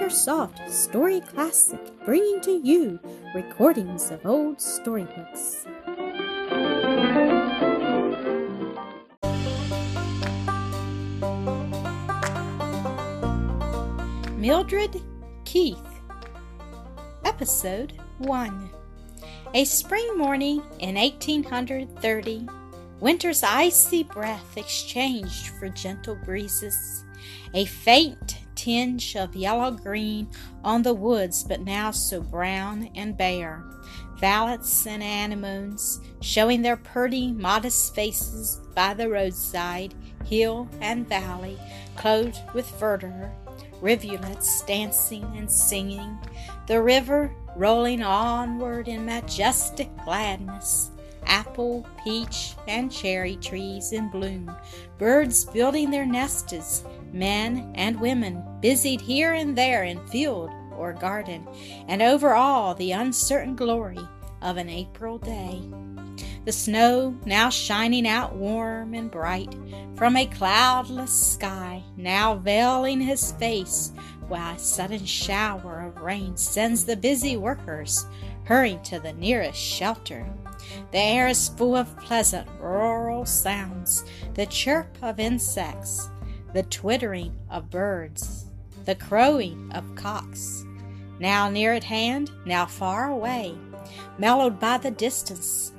AcreSoft Story Classic, bringing to you recordings of old storybooks. Mildred Keith, Episode 1. A spring morning in 1830, winter's icy breath exchanged for gentle breezes. A faint tinge of yellow green on the woods, but now so brown and bare. Violets and anemones showing their pretty, modest faces by the roadside, hill and valley, clothed with verdure, rivulets dancing and singing, the river rolling onward in majestic gladness apple, peach, and cherry trees in bloom, birds building their nests, men and women busied here and there in field or garden, and over all the uncertain glory of an April day. The snow now shining out warm and bright from a cloudless sky, now veiling his face, while a sudden shower of rain sends the busy workers hurrying to the nearest shelter. The air is full of pleasant rural sounds the chirp of insects, the twittering of birds, the crowing of cocks, now near at hand, now far away, mellowed by the distance.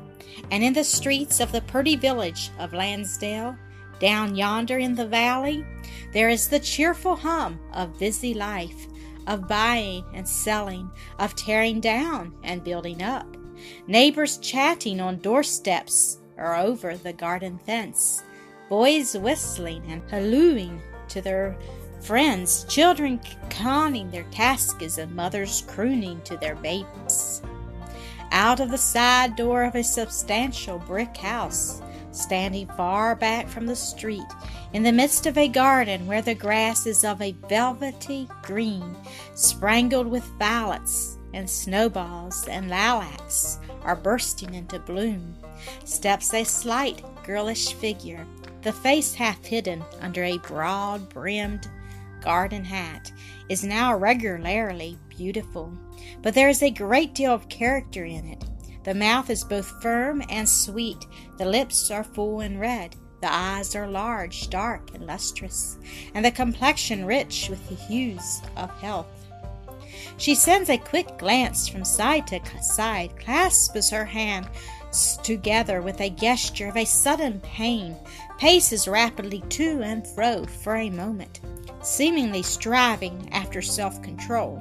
And in the streets of the pretty village of Lansdale, down yonder in the valley, there is the cheerful hum of busy life, of buying and selling, of tearing down and building up neighbors chatting on doorsteps or over the garden fence, boys whistling and hallooing to their friends, children conning their tasks, and mothers crooning to their babes. Out of the side door of a substantial brick house, standing far back from the street, in the midst of a garden where the grass is of a velvety green, sprangled with violets and snowballs and lilacs are bursting into bloom, steps a slight, girlish figure, the face half hidden under a broad brimmed garden hat, is now regularly beautiful, but there is a great deal of character in it. The mouth is both firm and sweet, the lips are full and red, the eyes are large, dark, and lustrous, and the complexion rich with the hues of health. She sends a quick glance from side to side, clasps her hands together with a gesture of a sudden pain, paces rapidly to and fro for a moment, seemingly striving after self control,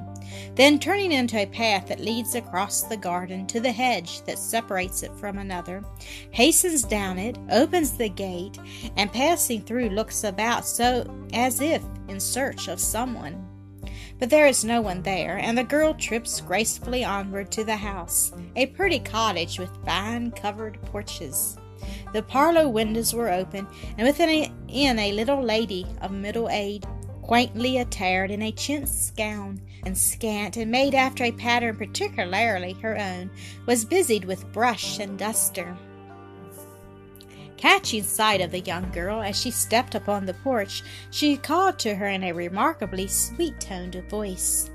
then turning into a path that leads across the garden to the hedge that separates it from another, hastens down it, opens the gate, and passing through looks about so as if in search of someone but there is no one there, and the girl trips gracefully onward to the house, a pretty cottage with vine covered porches. The parlor windows were open, and within in a little lady of middle age, quaintly attired in a chintz gown and scant and made after a pattern particularly her own, was busied with brush and duster. Catching sight of the young girl as she stepped upon the porch, she called to her in a remarkably sweet toned voice.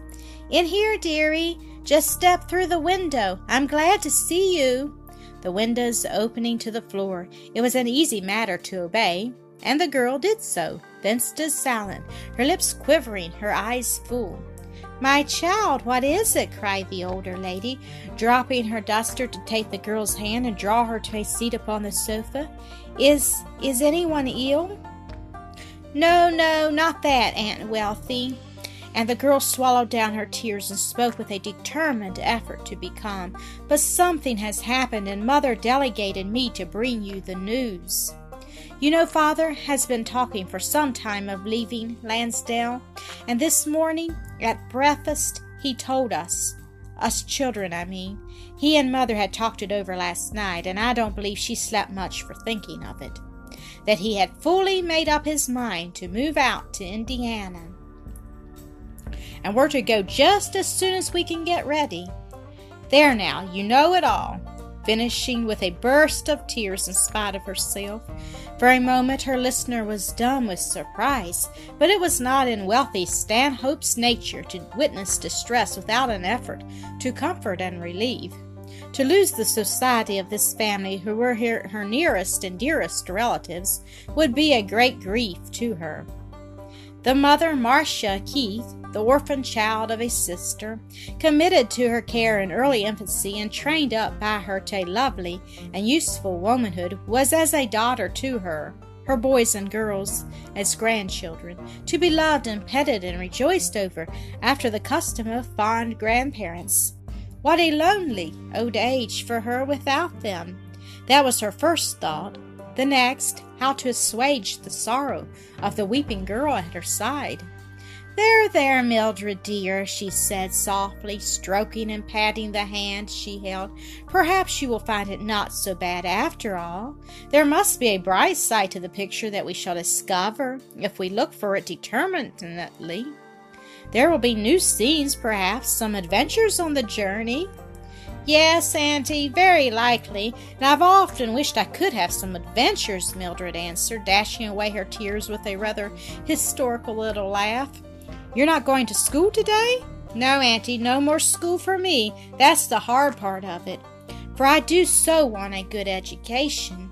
In here, dearie. Just step through the window. I'm glad to see you. The windows opening to the floor, it was an easy matter to obey, and the girl did so, then stood silent, her lips quivering, her eyes full. My child, what is it? cried the older lady, dropping her duster to take the girl's hand and draw her to a seat upon the sofa. Is is anyone ill? No, no, not that, Aunt Wealthy. And the girl swallowed down her tears and spoke with a determined effort to be calm. But something has happened, and Mother delegated me to bring you the news. You know, Father has been talking for some time of leaving Lansdale, and this morning at breakfast he told us, us children, I mean, he and Mother had talked it over last night, and I don't believe she slept much for thinking of it, that he had fully made up his mind to move out to Indiana. And we're to go just as soon as we can get ready. There now, you know it all. finishing with a burst of tears in spite of herself. For a moment her listener was dumb with surprise, but it was not in wealthy Stanhope's nature to witness distress without an effort to comfort and relieve. To lose the society of this family, who were her, her nearest and dearest relatives, would be a great grief to her. The mother, Marcia Keith, the orphan child of a sister, committed to her care in early infancy and trained up by her to a lovely and useful womanhood, was as a daughter to her, her boys and girls as grandchildren, to be loved and petted and rejoiced over after the custom of fond grandparents. What a lonely old age for her without them! That was her first thought. The next, how to assuage the sorrow of the weeping girl at her side. There, there, Mildred dear, she said softly, stroking and patting the hand she held. Perhaps you will find it not so bad after all. There must be a bright side to the picture that we shall discover if we look for it determinately. There will be new scenes, perhaps, some adventures on the journey. Yes, Auntie, very likely, and I've often wished I could have some adventures, Mildred answered, dashing away her tears with a rather historical little laugh. You're not going to school today? No, Auntie, no more school for me. That's the hard part of it. For I do so want a good education.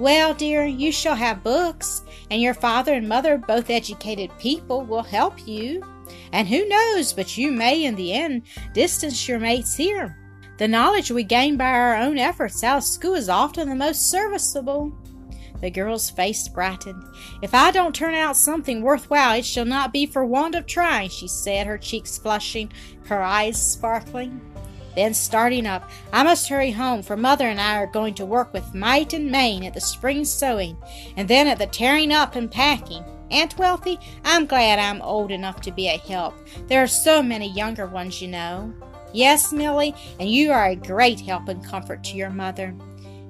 Well, dear, you shall have books, and your father and mother, both educated people, will help you. And who knows but you may in the end distance your mates here. The knowledge we gain by our own efforts out of school is often the most serviceable. The girl's face brightened. If I don't turn out something worthwhile, it shall not be for want of trying, she said, her cheeks flushing, her eyes sparkling. Then, starting up, I must hurry home, for mother and I are going to work with might and main at the spring sewing, and then at the tearing up and packing. Aunt Wealthy, I'm glad I'm old enough to be a help. There are so many younger ones, you know. Yes, Milly, and you are a great help and comfort to your mother.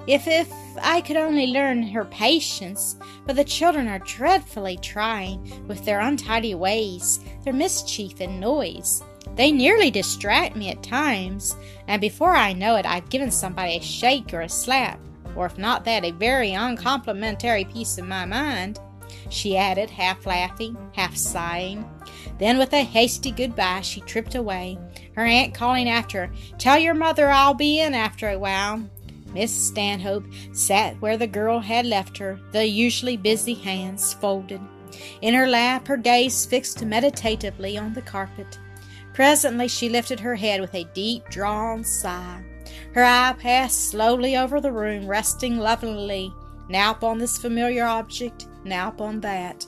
If if I could only learn her patience, but the children are dreadfully trying with their untidy ways, their mischief and noise. They nearly distract me at times, and before I know it, I've given somebody a shake or a slap, or if not that, a very uncomplimentary piece of my mind she added, half laughing, half sighing. Then, with a hasty goodbye, she tripped away, her aunt calling after her, Tell your mother I'll be in after a while. Miss Stanhope sat where the girl had left her, the usually busy hands folded. In her lap, her gaze fixed meditatively on the carpet. Presently, she lifted her head with a deep drawn sigh. Her eye passed slowly over the room, resting lovingly now upon this familiar object, now upon that.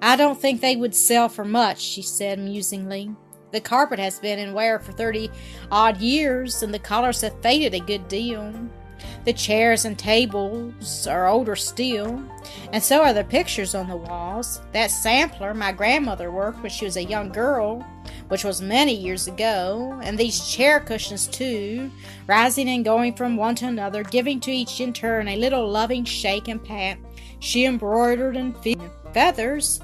I don't think they would sell for much, she said musingly. The carpet has been in wear for thirty odd years, and the colors have faded a good deal. The chairs and tables are older still, and so are the pictures on the walls. That sampler my grandmother worked when she was a young girl, which was many years ago, and these chair cushions too, rising and going from one to another, giving to each in turn a little loving shake and pat. She embroidered and feathers,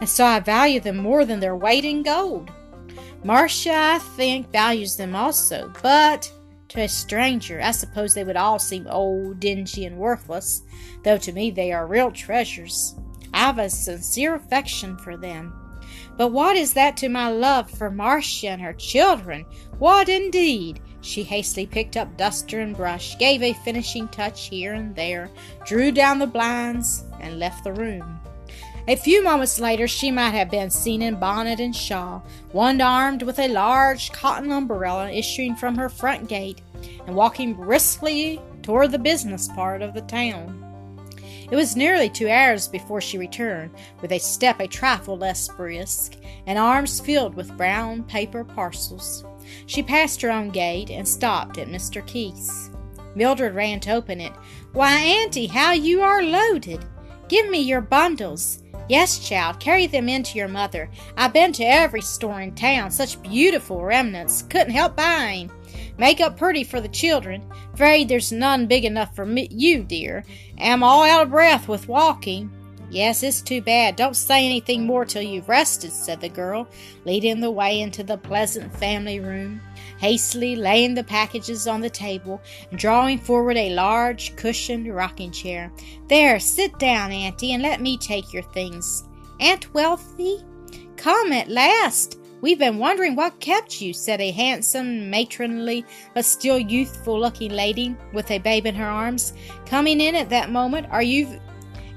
and so I value them more than their weight in gold. Marcia, I think, values them also, but to a stranger, I suppose they would all seem old, dingy, and worthless, though to me they are real treasures. I've a sincere affection for them. But what is that to my love for Marcia and her children? What indeed? She hastily picked up duster and brush, gave a finishing touch here and there, drew down the blinds, and left the room. A few moments later, she might have been seen in bonnet and shawl, one armed with a large cotton umbrella issuing from her front gate, and walking briskly toward the business part of the town. It was nearly two hours before she returned, with a step a trifle less brisk, and arms filled with brown paper parcels. She passed her own gate and stopped at Mr. Keith's. Mildred ran to open it. Why, Auntie, how you are loaded! Give me your bundles. Yes, child, carry them in to your mother. I've been to every store in town, such beautiful remnants, couldn't help buying. Make up pretty for the children. Afraid there's none big enough for me, you, dear. Am all out of breath with walking. Yes, it's too bad. Don't say anything more till you've rested, said the girl, leading the way into the pleasant family room. hastily laying the packages on the table and drawing forward a large cushioned rocking chair. There, sit down, Auntie, and let me take your things. Aunt Wealthy, come at last. We've been wondering what kept you, said a handsome, matronly, but still youthful looking lady with a babe in her arms. Coming in at that moment, are you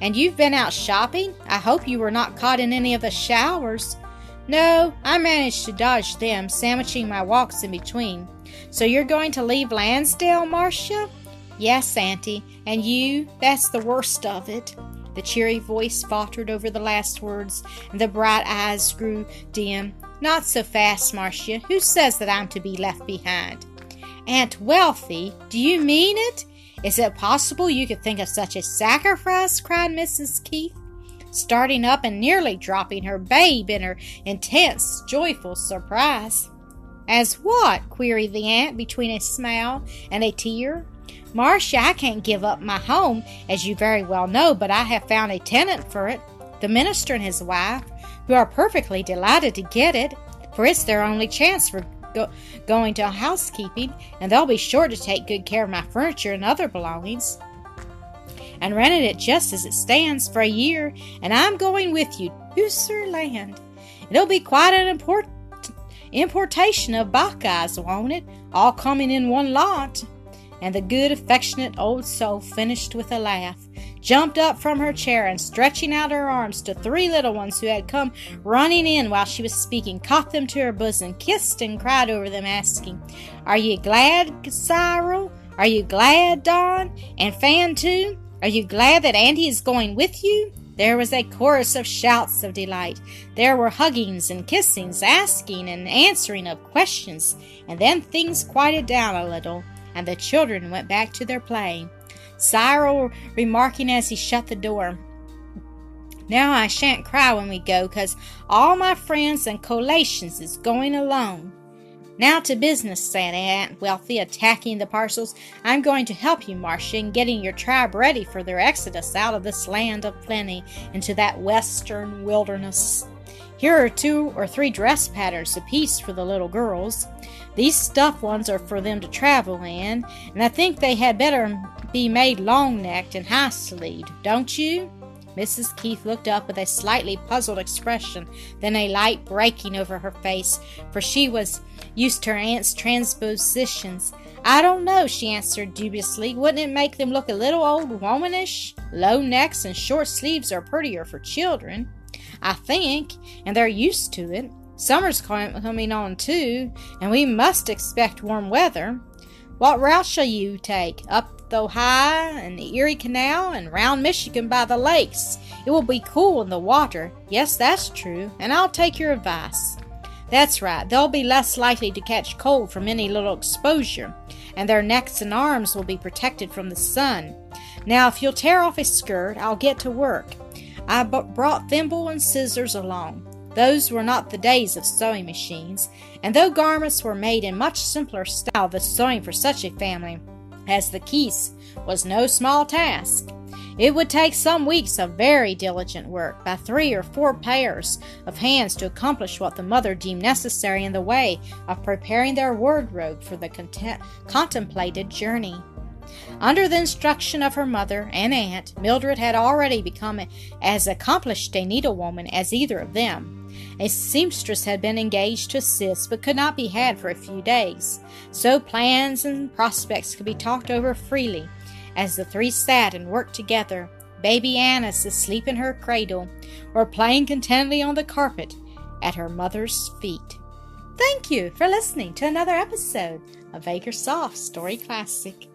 and you've been out shopping? I hope you were not caught in any of the showers. No, I managed to dodge them, sandwiching my walks in between. So you're going to leave Lansdale, Marcia? Yes, Auntie. And you? That's the worst of it. The cheery voice faltered over the last words, and the bright eyes grew dim. Not so fast, Marcia. Who says that I'm to be left behind? Aunt Wealthy, do you mean it? Is it possible you could think of such a sacrifice? cried Mrs. Keith, starting up and nearly dropping her babe in her intense, joyful surprise. As what? queried the aunt between a smile and a tear. Marcia, I can't give up my home, as you very well know, but I have found a tenant for it, the minister and his wife, who are perfectly delighted to get it, for it's their only chance for go, going to housekeeping, and they'll be sure to take good care of my furniture and other belongings. And rented it just as it stands for a year, and I'm going with you to Sir Land. It'll be quite an import, importation of Buckeyes, won't it? All coming in one lot. And the good, affectionate old soul finished with a laugh jumped up from her chair and stretching out her arms to three little ones who had come running in while she was speaking, caught them to her bosom, kissed and cried over them, asking, Are you glad, Cyril? Are you glad, Don? And Fan, too? Are you glad that Auntie is going with you? There was a chorus of shouts of delight. There were huggings and kissings, asking and answering of questions, and then things quieted down a little, and the children went back to their play. Cyril remarking as he shut the door. Now I shan't cry when we go, 'cause all my friends and collations is going alone. Now to business, said Aunt Wealthy, attacking the parcels. I'm going to help you, Marcia, in getting your tribe ready for their exodus out of this land of plenty into that western wilderness. Here are two or three dress patterns apiece for the little girls. These stuffed ones are for them to travel in, and I think they had better be made long necked and high sleeved, don't you? Mrs. Keith looked up with a slightly puzzled expression, then a light breaking over her face, for she was used to her aunt's transpositions. I don't know, she answered dubiously. Wouldn't it make them look a little old womanish? Low necks and short sleeves are prettier for children, I think, and they're used to it. Summer's coming on too, and we must expect warm weather. What route shall you take? Up the Ohio and the Erie Canal and round Michigan by the lakes. It will be cool in the water. Yes, that's true, and I'll take your advice. That's right, they'll be less likely to catch cold from any little exposure, and their necks and arms will be protected from the sun. Now, if you'll tear off a skirt, I'll get to work. I b- brought thimble and scissors along. Those were not the days of sewing machines, and though garments were made in much simpler style the sewing for such a family, as the Keiths was no small task. It would take some weeks of very diligent work by three or four pairs of hands to accomplish what the mother deemed necessary in the way of preparing their wardrobe for the cont- contemplated journey. Under the instruction of her mother and aunt, Mildred had already become as accomplished a needlewoman as either of them. A seamstress had been engaged to assist, but could not be had for a few days. So plans and prospects could be talked over freely as the three sat and worked together. Baby Annis asleep in her cradle, or playing contentedly on the carpet at her mother's feet. Thank you for listening to another episode of AcreSoft Story Classic.